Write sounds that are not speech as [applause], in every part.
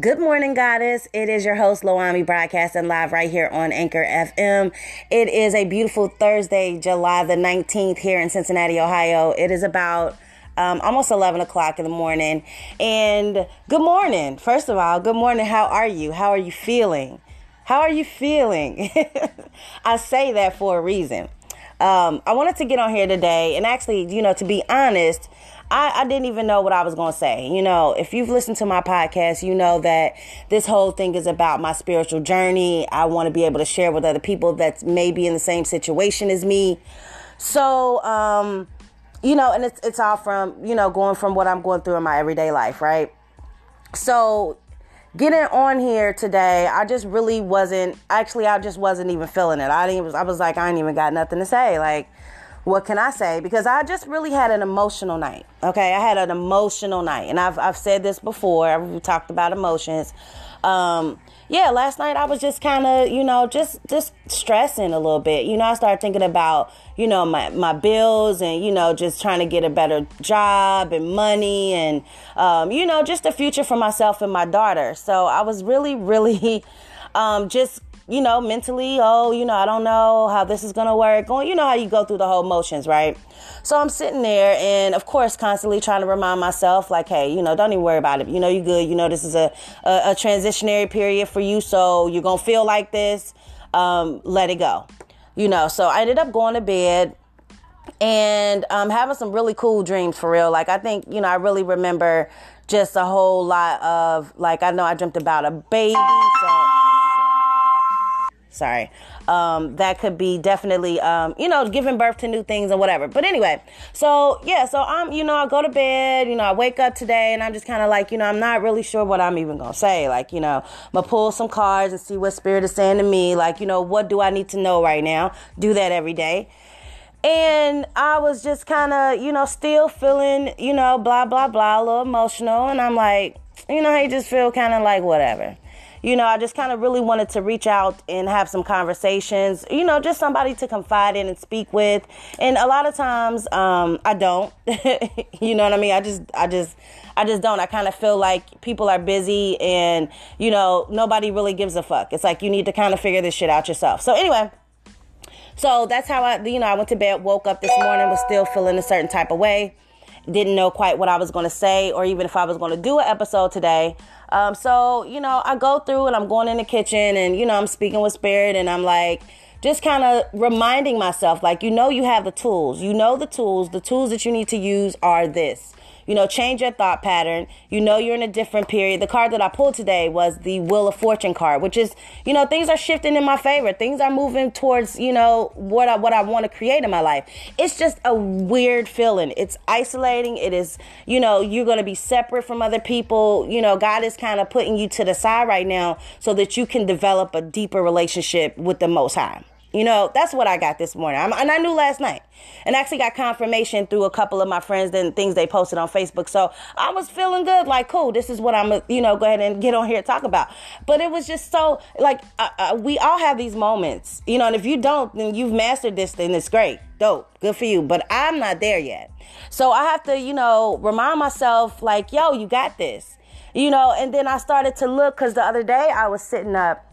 Good morning, Goddess. It is your host, Loami, broadcasting live right here on Anchor FM. It is a beautiful Thursday, July the 19th, here in Cincinnati, Ohio. It is about um, almost 11 o'clock in the morning. And good morning. First of all, good morning. How are you? How are you feeling? How are you feeling? [laughs] I say that for a reason. Um, I wanted to get on here today and actually, you know, to be honest, I, I didn't even know what I was going to say. You know, if you've listened to my podcast, you know that this whole thing is about my spiritual journey. I want to be able to share with other people that may be in the same situation as me. So, um, you know, and it's, it's all from, you know, going from what I'm going through in my everyday life, right? So, getting on here today, I just really wasn't, actually, I just wasn't even feeling it. I didn't, I was like, I ain't even got nothing to say. Like, what can I say? Because I just really had an emotional night. Okay, I had an emotional night, and I've I've said this before. We talked about emotions. Um, yeah, last night I was just kind of, you know, just just stressing a little bit. You know, I started thinking about, you know, my my bills and you know, just trying to get a better job and money and um, you know, just the future for myself and my daughter. So I was really, [laughs] really um, just you know, mentally, oh, you know, I don't know how this is gonna work. Going, you know how you go through the whole motions, right? So I'm sitting there and of course constantly trying to remind myself, like, hey, you know, don't even worry about it. You know you're good, you know this is a, a, a transitionary period for you, so you're gonna feel like this. Um, let it go. You know, so I ended up going to bed and um, having some really cool dreams for real. Like I think, you know, I really remember just a whole lot of like I know I dreamt about a baby. So sorry. Um, that could be definitely um, you know giving birth to new things or whatever. But anyway so yeah so i'm you know i go to bed you know i wake up today and i'm just kind of like you know i'm not really sure what i'm even gonna say. Like you know i'm gonna pull some cards and see what spirit is saying to me. Like you know what do i need to know right now? Do that every day. And I was just kind of, you know, still feeling, you know, blah, blah, blah, a little emotional. And I'm like, you know, I just feel kind of like whatever you know, I just kind of really wanted to reach out and have some conversations, you know, just somebody to confide in and speak with. And a lot of times, um, I don't, [laughs] you know what I mean? I just, I just, I just don't. I kind of feel like people are busy and, you know, nobody really gives a fuck. It's like you need to kind of figure this shit out yourself. So anyway, so that's how I, you know, I went to bed, woke up this morning, was still feeling a certain type of way. Didn't know quite what I was going to say or even if I was going to do an episode today. Um, so, you know, I go through and I'm going in the kitchen and, you know, I'm speaking with spirit and I'm like, just kind of reminding myself, like, you know, you have the tools. You know, the tools. The tools that you need to use are this. You know, change your thought pattern. You know, you're in a different period. The card that I pulled today was the Wheel of Fortune card, which is, you know, things are shifting in my favor. Things are moving towards, you know, what I, what I want to create in my life. It's just a weird feeling. It's isolating. It is, you know, you're going to be separate from other people. You know, God is kind of putting you to the side right now so that you can develop a deeper relationship with the Most High. You know, that's what I got this morning. I'm, and I knew last night. And actually got confirmation through a couple of my friends and things they posted on Facebook. So I was feeling good, like, cool, this is what I'm, you know, go ahead and get on here and talk about. But it was just so, like, uh, uh, we all have these moments, you know, and if you don't, then you've mastered this, then it's great. Dope. Good for you. But I'm not there yet. So I have to, you know, remind myself, like, yo, you got this. You know, and then I started to look because the other day I was sitting up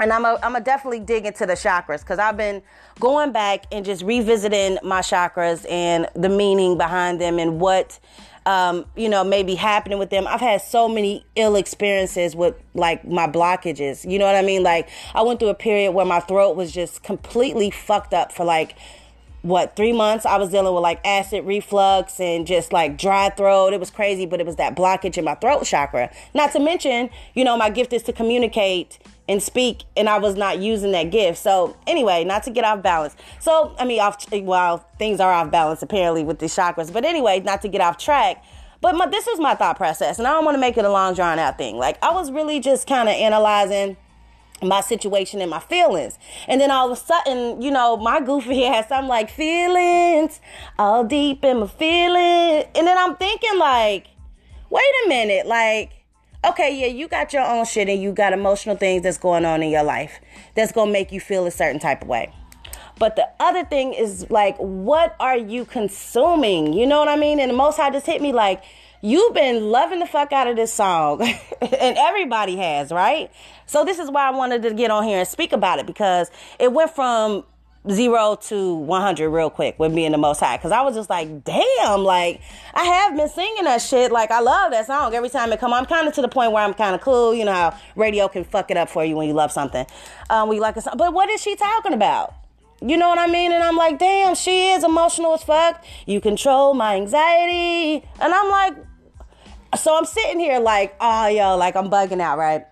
and I'm a, I'm definitely dig into the chakras because I've been going back and just revisiting my chakras and the meaning behind them and what um, you know may be happening with them. I've had so many ill experiences with like my blockages. You know what I mean? Like I went through a period where my throat was just completely fucked up for like what three months i was dealing with like acid reflux and just like dry throat it was crazy but it was that blockage in my throat chakra not to mention you know my gift is to communicate and speak and I was not using that gift. So anyway, not to get off balance. So I mean off well, things are off balance apparently with the chakras. But anyway, not to get off track. But my, this was my thought process, and I don't want to make it a long drawn out thing. Like I was really just kind of analyzing my situation and my feelings. And then all of a sudden, you know, my goofy [laughs] ass, I'm like, feelings all deep in my feelings. And then I'm thinking like, wait a minute, like okay, yeah, you got your own shit and you got emotional things that's going on in your life that's going to make you feel a certain type of way. But the other thing is like, what are you consuming? You know what I mean? And the most high just hit me like, you've been loving the fuck out of this song, [laughs] and everybody has, right? So this is why I wanted to get on here and speak about it because it went from zero to 100 real quick with being the most high because i was just like damn like i have been singing that shit like i love that song every time it come on i'm kind of to the point where i'm kind of cool you know how radio can fuck it up for you when you love something um we like a song but what is she talking about you know what I mean? And I'm like, damn, she is emotional as fuck. You control my anxiety. And I'm like, so I'm sitting here like, oh, yo, like I'm bugging out, right?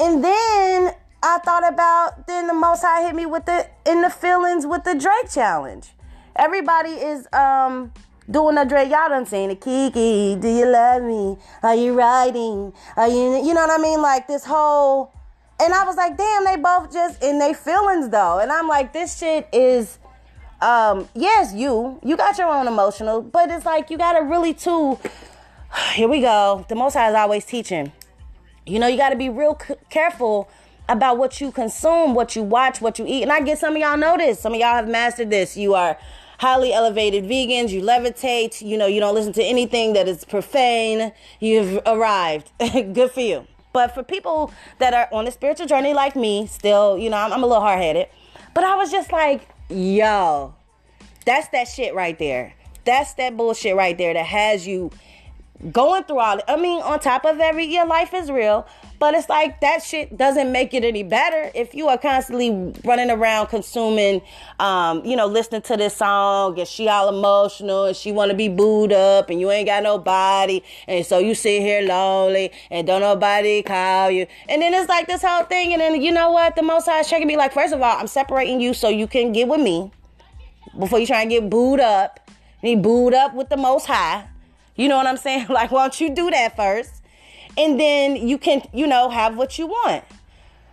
And then I thought about then the most high hit me with the in the feelings with the Drake challenge. Everybody is um doing a Drake, y'all done seen the Kiki, do you love me? Are you riding? Are you you know what I mean? Like this whole and I was like, damn, they both just in their feelings though. And I'm like, this shit is um yes, you. You got your own emotional, but it's like you gotta really too [sighs] here we go. The most high is always teaching. You know, you gotta be real c- careful about what you consume, what you watch, what you eat. And I get some of y'all know this. Some of y'all have mastered this. You are highly elevated vegans. You levitate. You know, you don't listen to anything that is profane. You've arrived. [laughs] Good for you. But for people that are on a spiritual journey like me, still, you know, I'm, I'm a little hard headed. But I was just like, yo, that's that shit right there. That's that bullshit right there that has you going through all I mean, on top of every your life is real, but it's like that shit doesn't make it any better if you are constantly running around consuming um, you know, listening to this song and she all emotional and she wanna be booed up and you ain't got nobody and so you sit here lonely and don't nobody call you. And then it's like this whole thing and then you know what? The most high checking me like, first of all, I'm separating you so you can get with me before you try and get booed up. And booed up with the most high. You know what I'm saying? [laughs] Like, why don't you do that first? And then you can, you know, have what you want.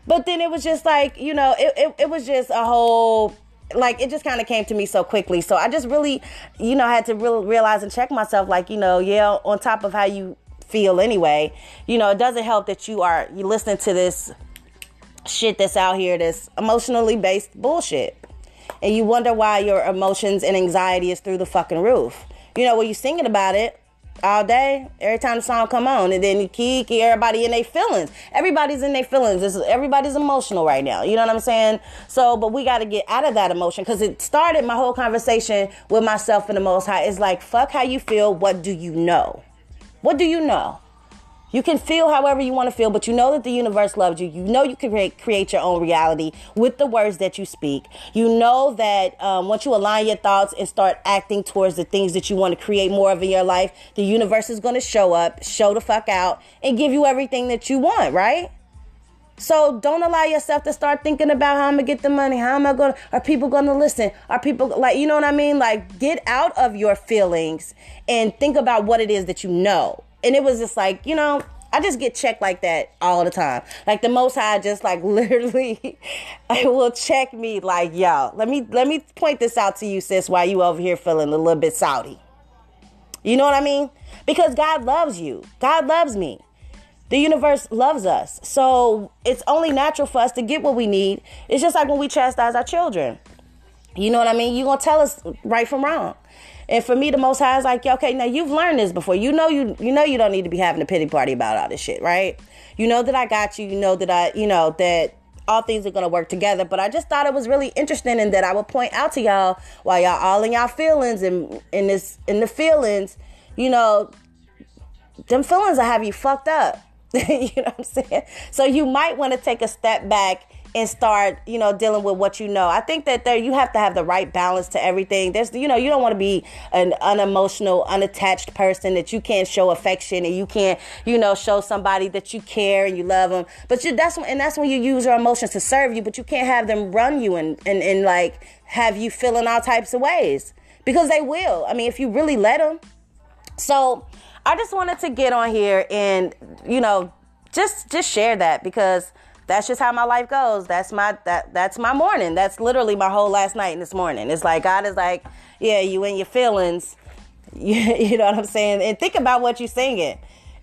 But then it was just like, you know, it, it, it was just a whole, like, it just kind of came to me so quickly. So I just really, you know, had to really realize and check myself, like, you know, yeah, on top of how you feel anyway, you know, it doesn't help that you are, you listening to this shit that's out here that's emotionally based bullshit. And you wonder why your emotions and anxiety is through the fucking roof. You know, when you're singing about it, all day, every time the song come on, and then you kiki, everybody in their feelings. Everybody's in their feelings. It's, everybody's emotional right now. You know what I'm saying? So, but we got to get out of that emotion because it started my whole conversation with myself and the Most High. It's like, fuck how you feel. What do you know? What do you know? You can feel however you want to feel, but you know that the universe loves you. You know you can create, create your own reality with the words that you speak. You know that um, once you align your thoughts and start acting towards the things that you want to create more of in your life, the universe is going to show up, show the fuck out, and give you everything that you want, right? So don't allow yourself to start thinking about how I'm gonna get the money. How am I gonna? Are people gonna listen? Are people like you know what I mean? Like get out of your feelings and think about what it is that you know and it was just like you know I just get checked like that all the time. Like the most high just like [laughs] literally will check me like, yo, let me let me point this out to you, sis, why you over here feeling a little bit salty. You know what I mean? Because God loves you. God loves me. The universe loves us. So it's only natural for us to get what we need. It's just like when we chastise our children. You know what I mean? You're gonna tell us right from wrong. And for me, the Most High is like, okay, now you've learned this before. You know you you know you don't need to be having a pity party about all this shit, right? You know that I got you. You know that I you know that all things are gonna work together. But I just thought it was really interesting and that I would point out to y'all while y'all all in y'all feelings and in this in the feelings, you know, them feelings will have you fucked up. [laughs] you know what I'm saying? So you might want to take a step back and start, you know, dealing with what you know. I think that there you have to have the right balance to everything. There's, you know, you don't want to be an unemotional, unattached person that you can't show affection and you can't, you know, show somebody that you care and you love them. But you, that's when, and that's when you use your emotions to serve you. But you can't have them run you and and and like have you feeling all types of ways because they will. I mean, if you really let them. So I just wanted to get on here and you know just just share that because that's just how my life goes. That's my that that's my morning. That's literally my whole last night and this morning. It's like God is like, yeah, you in your feelings. [laughs] You, you know what I'm saying? And think about what you're singing.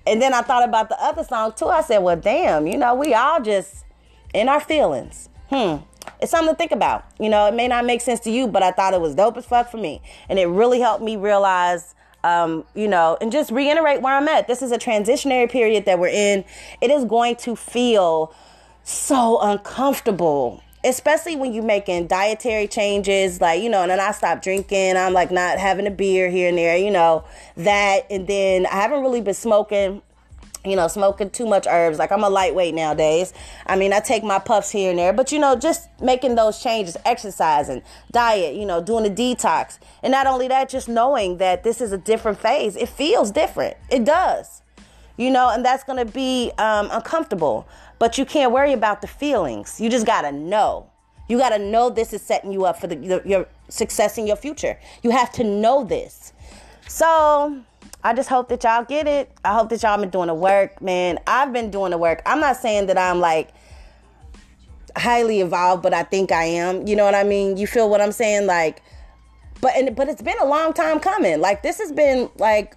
And then I thought about the other song too. I said, well, damn, you know, we all just in our feelings. Hmm. It's something to think about. You know, it may not make sense to you, but I thought it was dope as fuck for me. And it really helped me realize um, you know, and just reiterate where I'm at. This is a transitionary period that we're in. It is going to feel so uncomfortable especially when you're making dietary changes, like, you know, and then I stopped drinking. I'm like not having a beer here and there, you know, that. And then I haven't really been smoking you know, smoking too much herbs. Like I'm a lightweight nowadays. I mean, I take my puffs here and there, but you know, just making those changes, exercising, diet, you know, doing a detox. And not only that, just knowing that this is a different phase. It feels different. It does. You know, and that's going to be um, uncomfortable. But you can't worry about the feelings. You just got to know. You got to know this is setting you up for the, the, your success in your future. You have to know this. So, I just hope that y'all get it. I hope that y'all been doing the work, man. I've been doing the work. I'm not saying that I'm like highly evolved, but I think I am. You know what I mean? You feel what I'm saying? Like, but and but it's been a long time coming. Like this has been like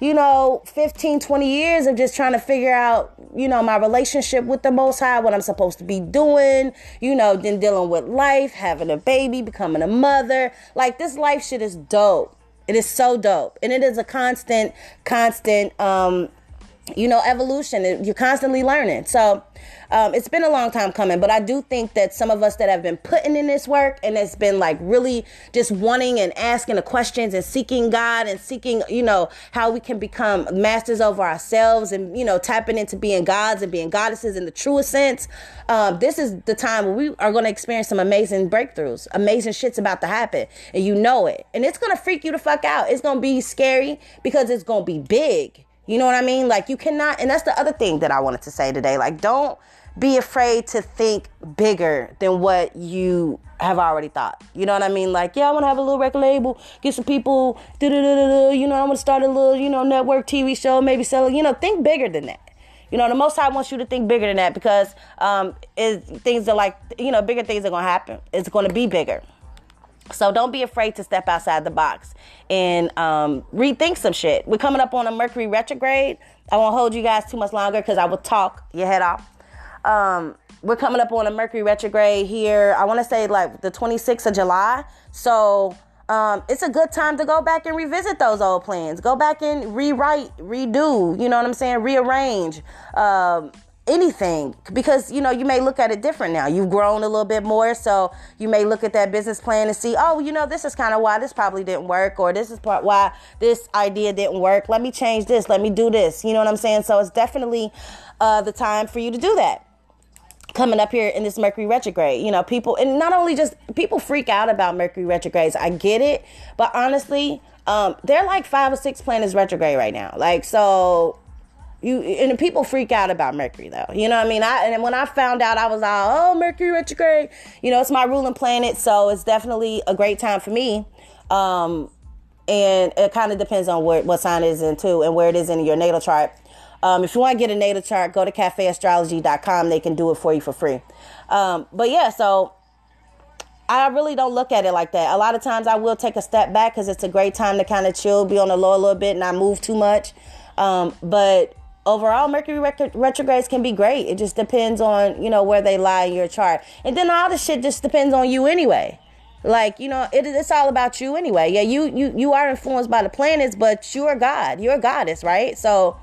you know 15 20 years of just trying to figure out you know my relationship with the most high what i'm supposed to be doing you know then dealing with life having a baby becoming a mother like this life shit is dope it is so dope. And it is a constant, constant, um, you know, evolution. You're constantly learning. So, um, it's been a long time coming, but I do think that some of us that have been putting in this work and it's been like really just wanting and asking the questions and seeking God and seeking, you know, how we can become masters over ourselves and, you know, tapping into being gods and being goddesses in the truest sense. Um, this is the time where we are going to experience some amazing breakthroughs. Amazing shit's about to happen and you know it. And it's going to freak you the fuck out. It's going to be scary because it's going to be big. You know what I mean? Like you cannot, and that's the other thing that I wanted to say today. Like don't be afraid to think bigger than what you have already thought. You know what I mean? Like, yeah, I want to have a little record label, get some people, you know, I want to start a little, you know, network TV show, maybe sell. You know, think bigger than that. You know, the Most High wants you to think bigger than that because um, is things are like, you know, bigger things are going to happen. It's going to be bigger. So don't be afraid to step outside the box and um, rethink some shit. We're coming up on a Mercury retrograde. I won't hold you guys too much longer because I will talk your head off. Um, we're coming up on a Mercury retrograde here. I want to say like the 26th of July. So um, it's a good time to go back and revisit those old plans. Go back and rewrite, redo. You know what I'm saying? Rearrange. Um, anything because you know you may look at it different now. You've grown a little bit more so you may look at that business plan and see oh you know this is kind of why this probably didn't work or this is part why this idea didn't work. Let me change this. Let me do this. You know what i'm saying? So it's definitely uh, the time for you to do that. Coming up here in this mercury retrograde you know people and not only just people freak out about mercury retrogrades. I get it. But honestly um, they're like five or six planets retrograde right now. Like so you and people freak out about Mercury though. You know what I mean? I and when I found out, I was like, oh, Mercury retrograde. You know, it's my ruling planet, so it's definitely a great time for me. Um, and it kind of depends on where, what sign it is in too, and where it is in your natal chart. Um, if you want to get a natal chart, go to cafeastrology.com. They can do it for you for free. Um, but yeah, so I really don't look at it like that. A lot of times I will take a step back because it's a great time to kind of chill, be on the low a little bit, not move too much. Um, but overall mercury retrogrades can be great. It just depends on you know where they lie in your chart. And then all the shit just depends on you anyway. Like you know it, it's all about you anyway. Yeah you you you are influenced by the planets but you're god. You're a goddess right? So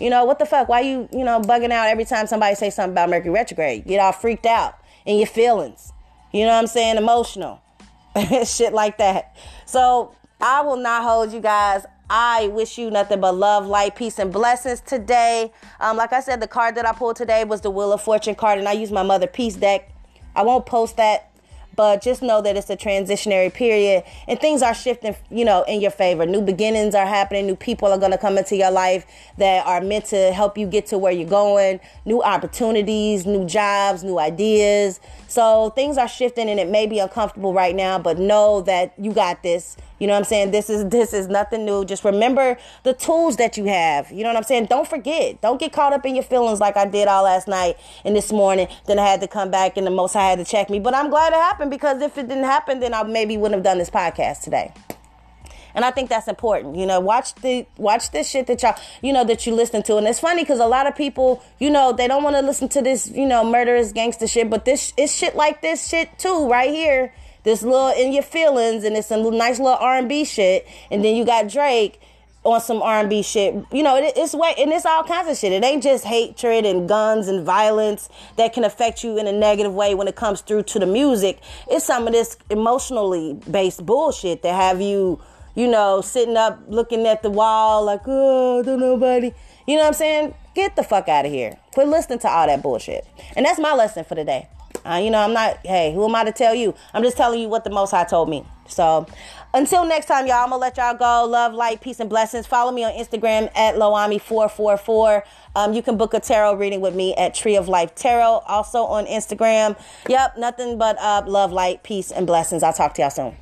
you know what the fuck? Why you you know bugging out every time somebody say something about mercury retrograde? Get all freaked out in your feelings. You know what i'm saying? Emotional. [laughs] Shit like that. So i will not hold you guys I wish you nothing but love, light, peace, and blessings today. Um, like I said, the card that I pulled today was the Wheel of Fortune card, and I used my Motherpeace deck. I won't post that but just know that it's a transitionary period and things are shifting, you know, in your favor. New beginnings are happening. New people are going to come into your life that are meant to help you get to where you're going. New opportunities, new jobs, new ideas. So things are shifting and it may be uncomfortable right now, but know that you got this. You know what I'm saying? This is this is nothing new. Just remember the tools that you have. You know what I'm saying? Don't forget. Don't get caught up in your feelings like I did all last night and this morning. Then I had to come back and the most I had to check me. But I'm glad it happened because if it didn't happen, then I maybe wouldn't have done this podcast today. And I think that's important. You know, watch the watch this shit that y'all, you know, that you listen to. And it's funny because a lot of people, you know, they don't want to listen to this, you know, murderous gangster shit. But this it's shit like this shit too, right here this little in your feelings and it's some nice little R&B shit and then you got Drake on some R&B shit. You know, it, it's way and it's all kinds of shit. It ain't just hatred and guns and violence that can affect you in a negative way when it comes through to the music. It's some of this emotionally based bullshit that have you, you know, sitting up looking at the wall like, oh, don't nobody. You know what I'm saying? Get the fuck out of here. Quit listening to all that bullshit. And that's my lesson for today. Uh, you know, I'm not, hey, who am I to tell you? I'm just telling you what the Most High told me. So until next time, y'all, I'm going to let y'all go. Love, light, peace, and blessings. Follow me on Instagram at Loami444. Um, you can book a tarot reading with me at Tree of Life Tarot, also on Instagram. Yep, nothing but uh, love, light, peace, and blessings. I'll talk to y'all soon.